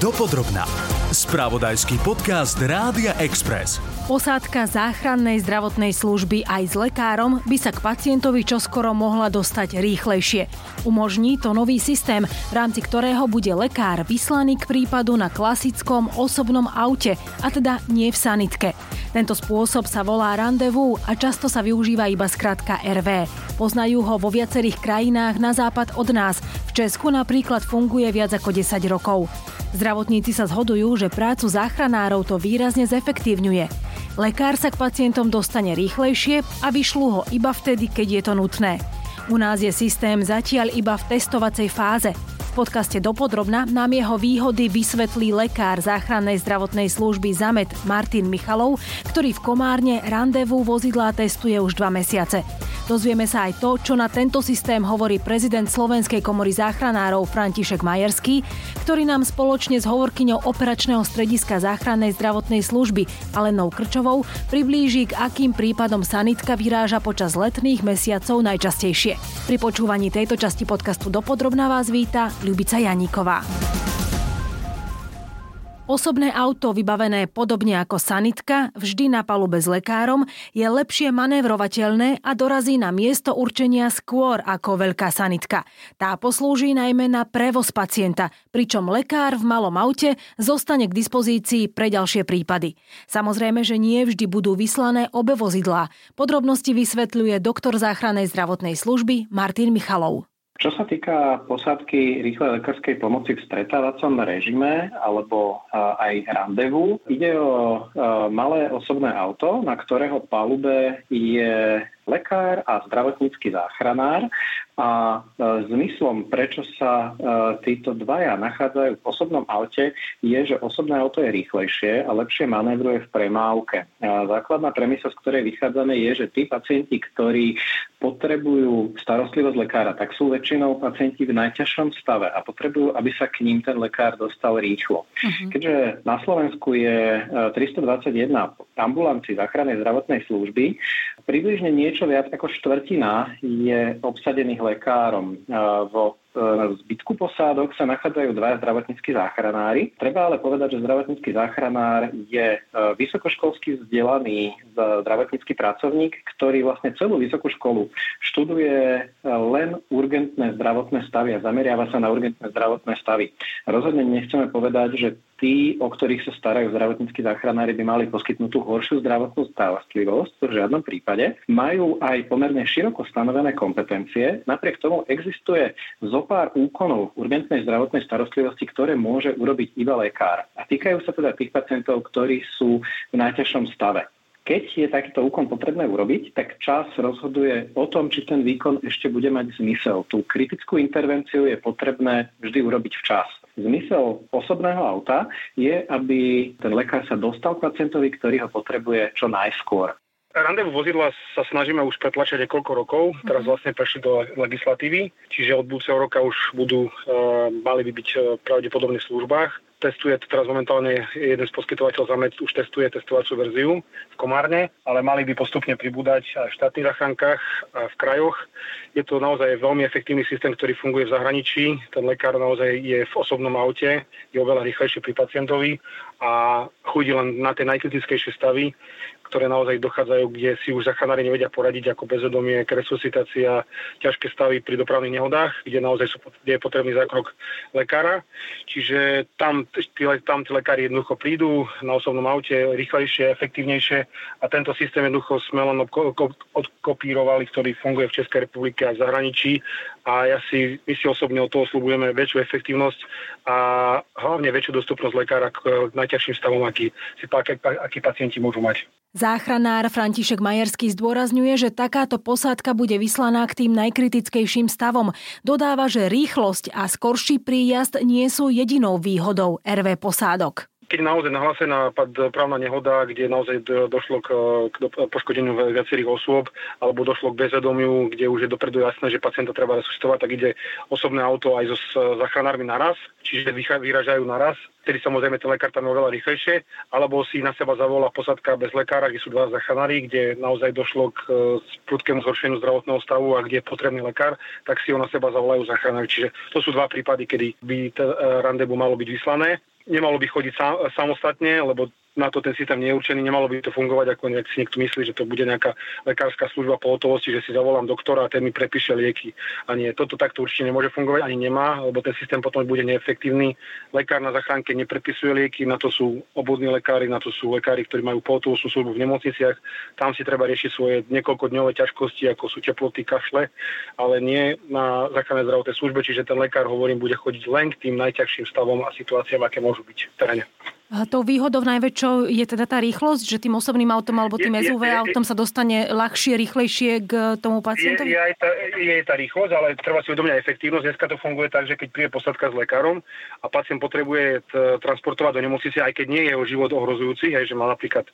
Dopodrobná. Spravodajský podcast Rádia Express. Posádka záchrannej zdravotnej služby aj s lekárom by sa k pacientovi čoskoro mohla dostať rýchlejšie. Umožní to nový systém, v rámci ktorého bude lekár vyslaný k prípadu na klasickom osobnom aute, a teda nie v sanitke. Tento spôsob sa volá randevu a často sa využíva iba skratka RV. Poznajú ho vo viacerých krajinách na západ od nás. V Česku napríklad funguje viac ako 10 rokov. Zdravotníci sa zhodujú, že prácu záchranárov to výrazne zefektívňuje. Lekár sa k pacientom dostane rýchlejšie a vyšľú ho iba vtedy, keď je to nutné. U nás je systém zatiaľ iba v testovacej fáze. V podcaste Dopodrobna nám jeho výhody vysvetlí lekár záchrannej zdravotnej služby Zamet Martin Michalov, ktorý v Komárne randevu vozidlá testuje už dva mesiace. Dozvieme sa aj to, čo na tento systém hovorí prezident Slovenskej komory záchranárov František Majerský, ktorý nám spoločne s hovorkyňou operačného strediska záchrannej zdravotnej služby Alenou Krčovou priblíži, k akým prípadom sanitka vyráža počas letných mesiacov najčastejšie. Pri počúvaní tejto časti podcastu Dopodrobná vás víta Ľubica Janíková. Osobné auto vybavené podobne ako sanitka, vždy na palube s lekárom, je lepšie manévrovateľné a dorazí na miesto určenia skôr ako veľká sanitka. Tá poslúži najmä na prevoz pacienta, pričom lekár v malom aute zostane k dispozícii pre ďalšie prípady. Samozrejme, že nie vždy budú vyslané obe vozidlá. Podrobnosti vysvetľuje doktor záchrannej zdravotnej služby Martin Michalov. Čo sa týka posádky rýchlej lekárskej pomoci v stretávacom režime alebo aj randevu, ide o malé osobné auto, na ktorého palube je lekár a zdravotnícky záchranár a e, zmyslom, prečo sa e, títo dvaja nachádzajú v osobnom aute, je, že osobné auto je rýchlejšie a lepšie manévruje v premávke. Základná premisa, z ktorej vychádzame, je, že tí pacienti, ktorí potrebujú starostlivosť lekára, tak sú väčšinou pacienti v najťažšom stave a potrebujú, aby sa k ním ten lekár dostal rýchlo. Uh-huh. Keďže na Slovensku je 321 ambulancií záchrannej zdravotnej služby, približne niečo viac ako štvrtina je obsadených lekárom. Vo v zbytku posádok sa nachádzajú dva zdravotníckí záchranári. Treba ale povedať, že zdravotnícky záchranár je e, vysokoškolský vzdelaný zdravotnícky pracovník, ktorý vlastne celú vysokú školu študuje e, len urgentné zdravotné stavy a zameriava sa na urgentné zdravotné stavy. Rozhodne nechceme povedať, že tí, o ktorých sa starajú zdravotníckí záchranári, by mali poskytnúť tú horšiu zdravotnú starostlivosť, v žiadnom prípade. Majú aj pomerne široko stanovené kompetencie. Napriek tomu existuje zo pár úkonov urgentnej zdravotnej starostlivosti, ktoré môže urobiť iba lekár. A týkajú sa teda tých pacientov, ktorí sú v najťažšom stave. Keď je takýto úkon potrebné urobiť, tak čas rozhoduje o tom, či ten výkon ešte bude mať zmysel. Tú kritickú intervenciu je potrebné vždy urobiť včas. Zmysel osobného auta je, aby ten lekár sa dostal k pacientovi, ktorý ho potrebuje čo najskôr. Randevu vozidla sa snažíme už pretlačať niekoľko rokov. Teraz mhm. vlastne prešli do legislatívy, čiže od budúceho roka už budú, e, mali by byť e, pravdepodobne v službách. Testuje to teraz momentálne jeden z poskytovateľov zamet už testuje testovaciu verziu v Komárne, ale mali by postupne pribúdať aj v štátnych zachránkach a v krajoch. Je to naozaj veľmi efektívny systém, ktorý funguje v zahraničí. Ten lekár naozaj je v osobnom aute, je oveľa rýchlejší pri pacientovi a chodí len na tie najkritickejšie stavy, ktoré naozaj dochádzajú, kde si už zachanári nevedia poradiť ako bezvedomie, resuscitácia, ťažké stavy pri dopravných nehodách, kde naozaj sú, kde je potrebný zákrok lekára. Čiže tam, tí, tam tí lekári jednoducho prídu na osobnom aute rýchlejšie, efektívnejšie a tento systém jednoducho sme len odkopírovali, ktorý funguje v Českej republike a v zahraničí a ja si, my si osobne od toho slúbujeme väčšiu efektívnosť a hlavne väčšiu dostupnosť lekára k najťažším stavom, aký, aký, aký pacienti môžu mať. Záchranár František Majerský zdôrazňuje, že takáto posádka bude vyslaná k tým najkritickejším stavom. Dodáva, že rýchlosť a skorší príjazd nie sú jedinou výhodou RV posádok keď naozaj nahlásená právna nehoda, kde naozaj došlo k, k poškodeniu viacerých osôb, alebo došlo k bezvedomiu, kde už je dopredu jasné, že pacienta treba resuscitovať, tak ide osobné auto aj so záchranármi naraz, čiže vyražajú naraz. Vtedy samozrejme ten lekár tam je oveľa rýchlejšie, alebo si na seba zavolá posadka bez lekára, kde sú dva záchranári, kde naozaj došlo k prudkému zhoršeniu zdravotného stavu a kde je potrebný lekár, tak si ho na seba zavolajú záchranári. Čiže to sú dva prípady, kedy by randebu malo byť vyslané nemalo by chodiť samostatne, lebo na to ten systém nie je určený, nemalo by to fungovať, ako nejak si niekto myslí, že to bude nejaká lekárska služba pohotovosti, že si zavolám doktora a ten mi prepíše lieky. A nie, toto takto určite nemôže fungovať, ani nemá, lebo ten systém potom bude neefektívny. Lekár na zachránke neprepisuje lieky, na to sú obvodní lekári, na to sú lekári, ktorí majú pohotovostnú službu v nemocniciach. Tam si treba riešiť svoje niekoľkodňové ťažkosti, ako sú teploty, kašle, ale nie na záchrannej zdravotnej službe, čiže ten lekár, hovorím, bude chodiť len k tým najťažším stavom a situáciám, aké môžu byť v teréne. Tou výhodou najväčšou je teda tá rýchlosť, že tým osobným autom alebo tým je, SUV je, autom sa dostane ľahšie, rýchlejšie k tomu pacientovi? Je, je, aj tá, je tá rýchlosť, ale treba si uvedomiť aj efektívnosť. Dneska to funguje tak, že keď príde posadka s lekárom a pacient potrebuje transportovať do nemocnice, aj keď nie je jeho život ohrozujúci, aj že má napríklad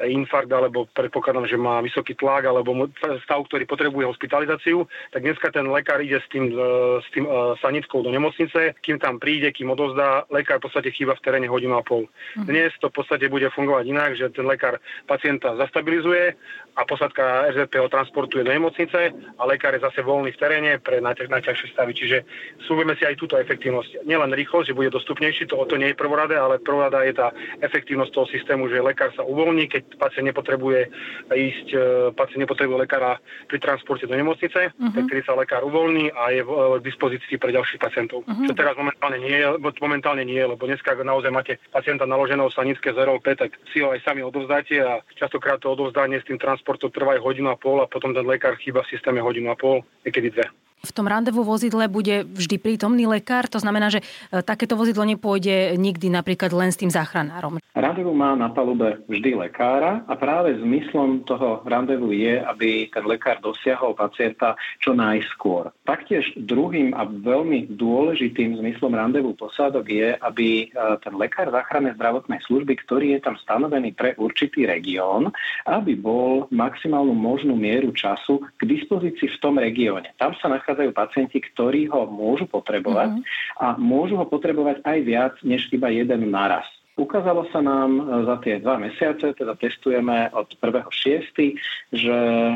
infarkt alebo predpokladám, že má vysoký tlak alebo stav, ktorý potrebuje hospitalizáciu, tak dneska ten lekár ide s tým, e, s tým uh, sanitkou do nemocnice, kým tam príde, kým odozdá, lekár v podstate chýba v teréne hodinu a pol. Mhm. Dnes to v podstate bude fungovať inak, že ten lekár pacienta zastabilizuje a posadka RZP ho transportuje do nemocnice a lekár je zase voľný v teréne pre najťažšie stavy. Čiže súvime si aj túto efektívnosť. Nielen rýchlosť, že bude dostupnejší, to to nie je prvorada, ale prvorada je tá efektívnosť toho systému, že lekár sa uvoľní, keď pacient nepotrebuje ísť, e, pacient nepotrebuje lekára pri transporte do nemocnice, uh-huh. tak sa lekár uvoľní a je v, k dispozícii pre ďalších pacientov. Uh-huh. Čo teraz momentálne nie je, momentálne nie je, lebo dneska naozaj máte pacienta naloženého sanické z RLP, tak si ho aj sami odovzdáte a častokrát to odovzdanie s tým transportom trvá aj hodinu a pol a potom ten lekár chýba v systéme hodinu a pol, niekedy dve. V tom randevu vozidle bude vždy prítomný lekár, to znamená, že e, takéto vozidlo nepôjde nikdy napríklad len s tým záchranárom. Randevu má na palube vždy lekára a práve zmyslom toho randevu je, aby ten lekár dosiahol pacienta čo najskôr. Taktiež druhým a veľmi dôležitým zmyslom randevu posádok je, aby e, ten lekár záchrannej zdravotnej služby, ktorý je tam stanovený pre určitý región, aby bol maximálnu možnú mieru času k dispozícii v tom regióne. Tam sa nachádza prichádzajú pacienti, ktorí ho môžu potrebovať uh-huh. a môžu ho potrebovať aj viac než iba jeden naraz. Ukázalo sa nám e, za tie dva mesiace, teda testujeme od 1.6., že e,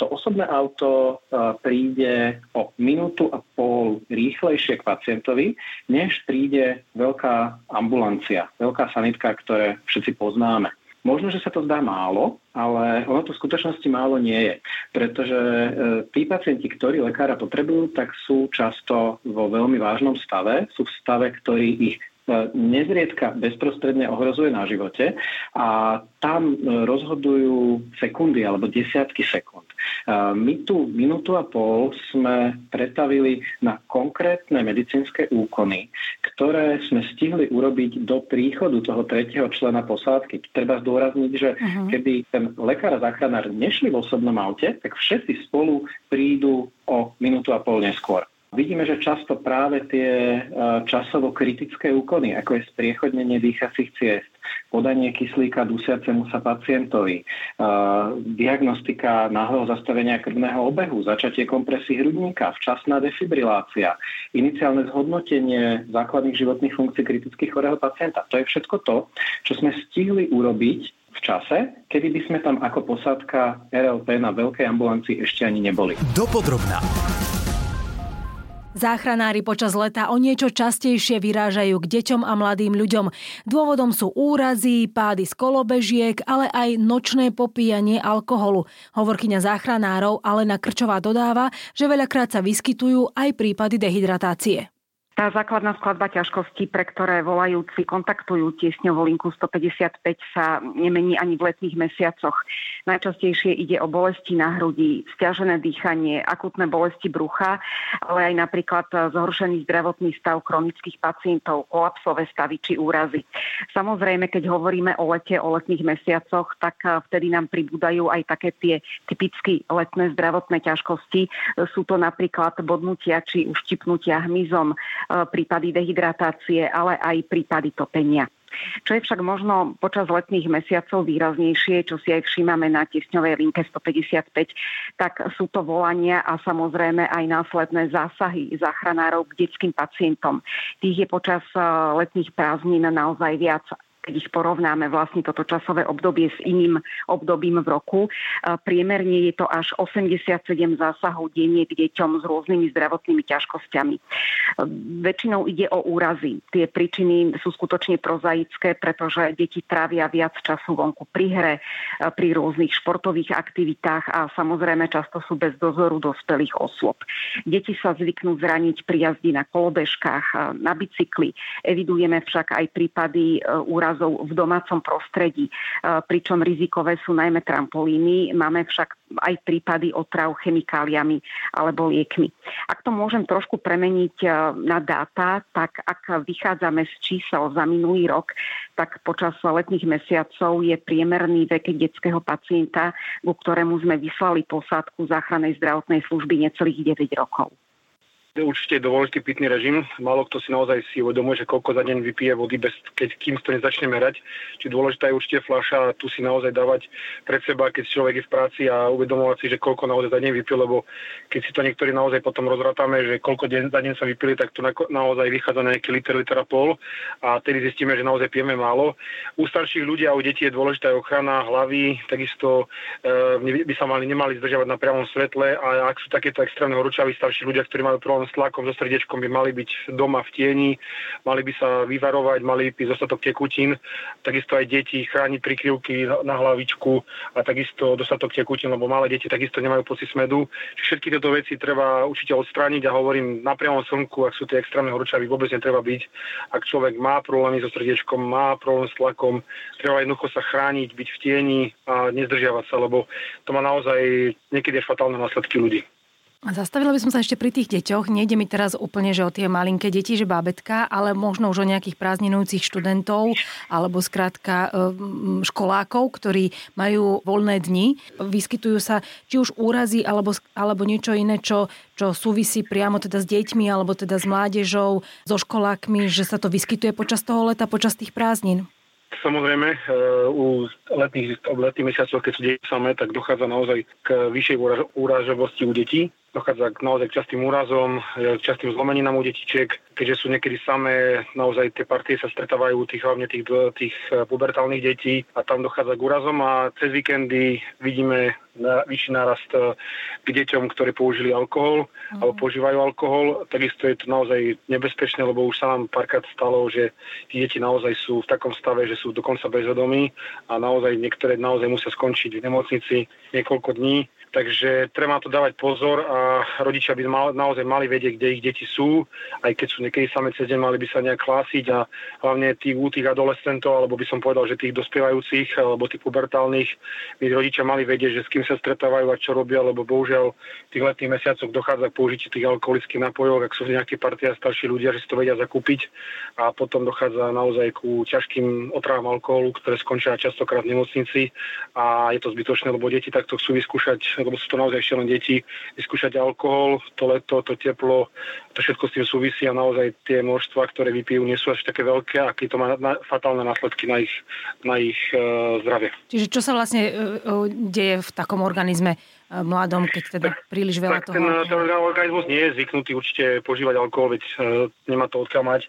to osobné auto e, príde o minútu a pol rýchlejšie k pacientovi, než príde veľká ambulancia, veľká sanitka, ktoré všetci poznáme. Možno, že sa to zdá málo, ale ono to v skutočnosti málo nie je. Pretože e, tí pacienti, ktorí lekára potrebujú, tak sú často vo veľmi vážnom stave, sú v stave, ktorý ich nezriedka bezprostredne ohrozuje na živote a tam e, rozhodujú sekundy alebo desiatky sekúnd. E, my tu minútu a pol sme pretavili na konkrétne medicínske úkony, ktoré sme stihli urobiť do príchodu toho tretieho člena posádky. Treba zdôrazniť, že uh-huh. keby ten lekár a záchranár nešli v osobnom aute, tak všetci spolu prídu o minútu a pol neskôr. Vidíme, že často práve tie e, časovo kritické úkony, ako je spriechodnenie dýchacích ciest, podanie kyslíka dusiacemu sa pacientovi, e, diagnostika náhleho zastavenia krvného obehu, začatie kompresí hrudníka, včasná defibrilácia, iniciálne zhodnotenie základných životných funkcií kritických chorého pacienta. To je všetko to, čo sme stihli urobiť v čase, kedy by sme tam ako posádka RLP na veľkej ambulancii ešte ani neboli. Dopodrobná. Záchranári počas leta o niečo častejšie vyrážajú k deťom a mladým ľuďom. Dôvodom sú úrazy, pády z kolobežiek, ale aj nočné popíjanie alkoholu. Hovorkyňa záchranárov Alena Krčová dodáva, že veľakrát sa vyskytujú aj prípady dehydratácie. Tá základná skladba ťažkostí, pre ktoré volajúci kontaktujú tiesňovú linku 155, sa nemení ani v letných mesiacoch. Najčastejšie ide o bolesti na hrudi, stiažené dýchanie, akutné bolesti brucha, ale aj napríklad zhoršený zdravotný stav chronických pacientov, kolapsové stavy či úrazy. Samozrejme, keď hovoríme o lete, o letných mesiacoch, tak vtedy nám pribúdajú aj také tie typicky letné zdravotné ťažkosti. Sú to napríklad bodnutia či uštipnutia hmyzom, prípady dehydratácie, ale aj prípady topenia. Čo je však možno počas letných mesiacov výraznejšie, čo si aj všímame na tiesňovej linke 155, tak sú to volania a samozrejme aj následné zásahy záchranárov k detským pacientom. Tých je počas e, letných prázdnin naozaj viac keď ich porovnáme vlastne toto časové obdobie s iným obdobím v roku. Priemerne je to až 87 zásahov denne k deťom s rôznymi zdravotnými ťažkosťami. Väčšinou ide o úrazy. Tie príčiny sú skutočne prozaické, pretože deti trávia viac času vonku pri hre, pri rôznych športových aktivitách a samozrejme často sú bez dozoru dospelých osôb. Deti sa zvyknú zraniť pri jazdi na kolobežkách, na bicykli. Evidujeme však aj prípady úrazov úrazov v domácom prostredí, e, pričom rizikové sú najmä trampolíny. Máme však aj prípady otrav chemikáliami alebo liekmi. Ak to môžem trošku premeniť e, na dáta, tak ak vychádzame z čísel za minulý rok, tak počas letných mesiacov je priemerný vek detského pacienta, ku ktorému sme vyslali posádku záchrannej zdravotnej služby necelých 9 rokov. Určite je dôležitý pitný režim. Málo kto si naozaj si uvedomuje, že koľko za deň vypije vody, bez, keď, kým to nezačne merať. Či dôležitá je určite fľaša a tu si naozaj dávať pred seba, keď človek je v práci a uvedomovať si, že koľko naozaj za deň vypije, lebo keď si to niektorí naozaj potom rozrátame, že koľko deň, za deň sa vypili, tak to na, naozaj vychádza na nejaký liter, liter a pol a tedy zistíme, že naozaj pijeme málo. U starších ľudí a u detí je dôležitá ochrana hlavy, takisto e, by sa mali, nemali zdržiavať na priamom svetle a ak sú takéto extrémne horúčaví starší ľudia, ktorí majú problém s tlakom, so srdiečkom by mali byť doma v tieni, mali by sa vyvarovať, mali by dostatok tekutín, takisto aj deti chrániť prikryvky na hlavičku a takisto dostatok tekutín, lebo malé deti takisto nemajú pocit smedu. Všetky tieto veci treba určite odstrániť a hovorím na priamom slnku, ak sú tie extrémne horúčavy, vôbec netreba byť. Ak človek má problémy so srdiečkom, má problém s tlakom, treba jednoducho sa chrániť, byť v tieni a nezdržiavať sa, lebo to má naozaj niekedy fatálne následky ľudí. Zastavila by som sa ešte pri tých deťoch. Nejde mi teraz úplne, že o tie malinké deti, že bábetka, ale možno už o nejakých prázdninujúcich študentov alebo skrátka školákov, ktorí majú voľné dni. Vyskytujú sa či už úrazy alebo, alebo niečo iné, čo, čo súvisí priamo teda s deťmi alebo teda s mládežou, so školákmi, že sa to vyskytuje počas toho leta, počas tých prázdnin. Samozrejme, e, u letných, letných mesiacov, keď sú deti samé, tak dochádza naozaj k vyššej úražovosti u detí dochádza k naozaj k častým úrazom, k častým zlomeninám u detičiek, keďže sú niekedy samé, naozaj tie partie sa stretávajú tých, hlavne tých, tých eh, pubertálnych detí a tam dochádza k úrazom a cez víkendy vidíme vyšší nárast eh, k deťom, ktorí použili alkohol mm. alebo používajú alkohol. Takisto je to naozaj nebezpečné, lebo už sa nám párkrát stalo, že tí deti naozaj sú v takom stave, že sú dokonca bezvedomí a naozaj niektoré naozaj musia skončiť v nemocnici niekoľko dní Takže treba to dávať pozor a rodičia by mal, naozaj mali vedieť, kde ich deti sú, aj keď sú niekedy same cez deň, mali by sa nejak hlásiť a hlavne tých, u tých adolescentov, alebo by som povedal, že tých dospievajúcich, alebo tých pubertálnych, by rodičia mali vedieť, že s kým sa stretávajú a čo robia, lebo bohužiaľ v tých letných mesiacoch dochádza k použitiu tých alkoholických napojov, ak sú v nejaké partia starší ľudia, že si to vedia zakúpiť. A potom dochádza naozaj ku ťažkým otrávam alkoholu, ktoré skončia častokrát v nemocnici. A je to zbytočné, lebo deti takto chcú vyskúšať lebo sú to naozaj ešte len deti, vyskúšať alkohol, to leto, to teplo, to všetko s tým súvisí a naozaj tie množstva, ktoré vypijú, nie sú až také veľké a to má na, fatálne následky na ich, na ich uh, zdravie. Čiže čo sa vlastne uh, deje v takom organizme mladom, keď teda príliš veľa tak toho... Ten, ten organizmus nie je zvyknutý určite požívať alkohol, veď uh, nemá to odkiaľ mať.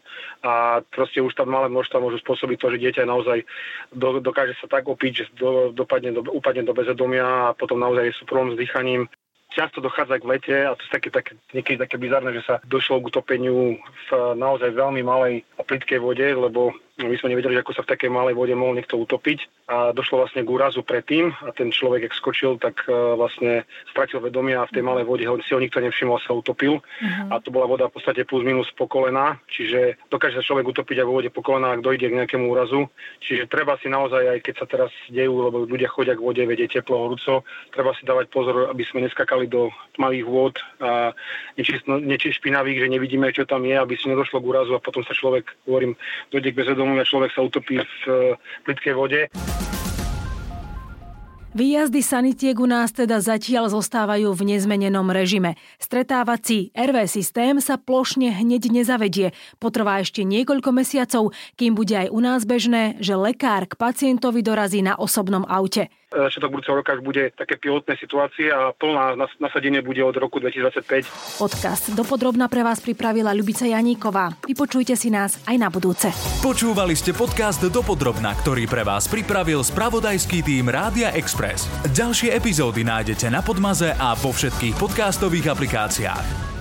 A proste už tam malé množstva môžu spôsobiť to, že dieťa naozaj do, dokáže sa tak opiť, že do, dopadne, do, upadne do bezedomia a potom naozaj sú problém s dýchaním. Často dochádza k lete a to je také, také, niekedy také bizarné, že sa došlo k utopeniu v naozaj veľmi malej a plitkej vode, lebo my sme nevedeli, ako sa v takej malej vode mohol niekto utopiť a došlo vlastne k úrazu predtým a ten človek, ak skočil, tak uh, vlastne stratil vedomie a v tej malej vode si ho nikto nevšimol, sa utopil uh-huh. a to bola voda v podstate plus minus po kolena, čiže dokáže sa človek utopiť aj vo vode po ak dojde k nejakému úrazu. Čiže treba si naozaj, aj keď sa teraz dejú, lebo ľudia chodia k vode, vedie teplo, horúco, treba si dávať pozor, aby sme neskakali do tmavých vôd a niečím špinavých, že nevidíme, čo tam je, aby si nedošlo k úrazu a potom sa človek, hovorím, dojde k bezvedomu uvedomuje, človek sa utopí v eh, plitkej vode. Výjazdy sanitiek u nás teda zatiaľ zostávajú v nezmenenom režime. Stretávací RV systém sa plošne hneď nezavedie. Potrvá ešte niekoľko mesiacov, kým bude aj u nás bežné, že lekár k pacientovi dorazí na osobnom aute. Začiatok budúceho roka už bude také pilotné situácie a plná nasadenie bude od roku 2025. Podcast dopodrobna pre vás pripravila Ľubica Janíková. Vypočujte si nás aj na budúce. Počúvali ste podcast Dopodrobna, ktorý pre vás pripravil spravodajský tým Rádia Express. Ďalšie epizódy nájdete na Podmaze a vo všetkých podcastových aplikáciách.